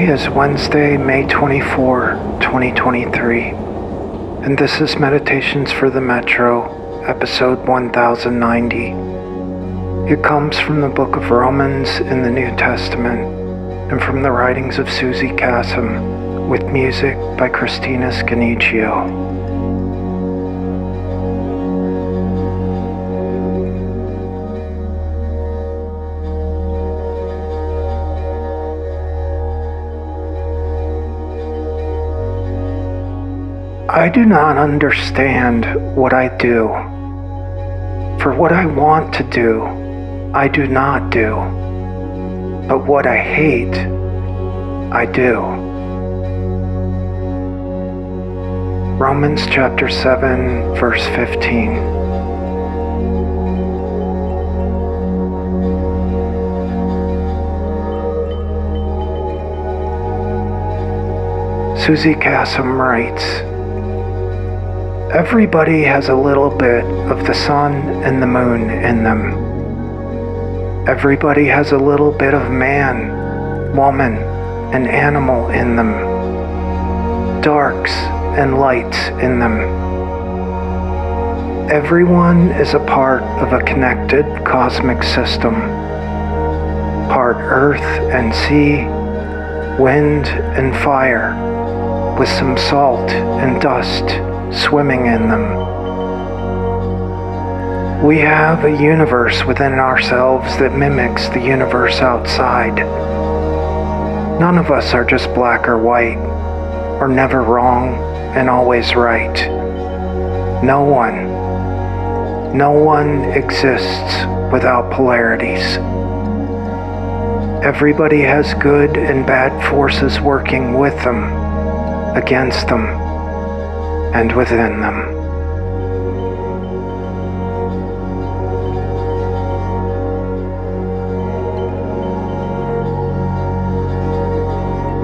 Today is Wednesday, May 24, 2023, and this is Meditations for the Metro, episode 1090. It comes from the book of Romans in the New Testament and from the writings of Suzy Kassem with music by Cristina Scannicchio. I do not understand what I do. For what I want to do, I do not do. But what I hate, I do. Romans chapter 7, verse 15. Suzy Kassem writes, Everybody has a little bit of the sun and the moon in them. Everybody has a little bit of man, woman, and animal in them. Darks and lights in them. Everyone is a part of a connected cosmic system. Part earth and sea, wind and fire, with some salt and dust swimming in them. We have a universe within ourselves that mimics the universe outside. None of us are just black or white, or never wrong and always right. No one, no one exists without polarities. Everybody has good and bad forces working with them, against them and within them.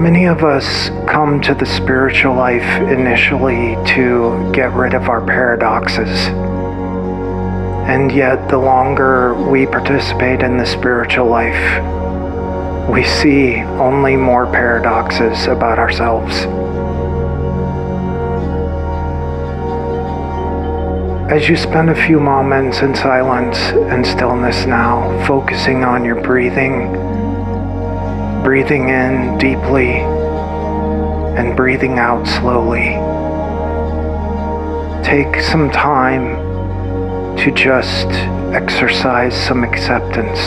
Many of us come to the spiritual life initially to get rid of our paradoxes. And yet, the longer we participate in the spiritual life, we see only more paradoxes about ourselves. As you spend a few moments in silence and stillness now, focusing on your breathing, breathing in deeply and breathing out slowly, take some time to just exercise some acceptance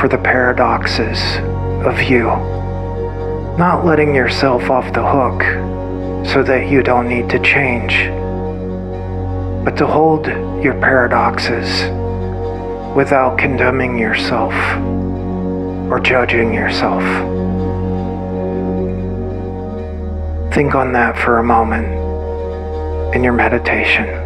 for the paradoxes of you. Not letting yourself off the hook so that you don't need to change but to hold your paradoxes without condemning yourself or judging yourself. Think on that for a moment in your meditation.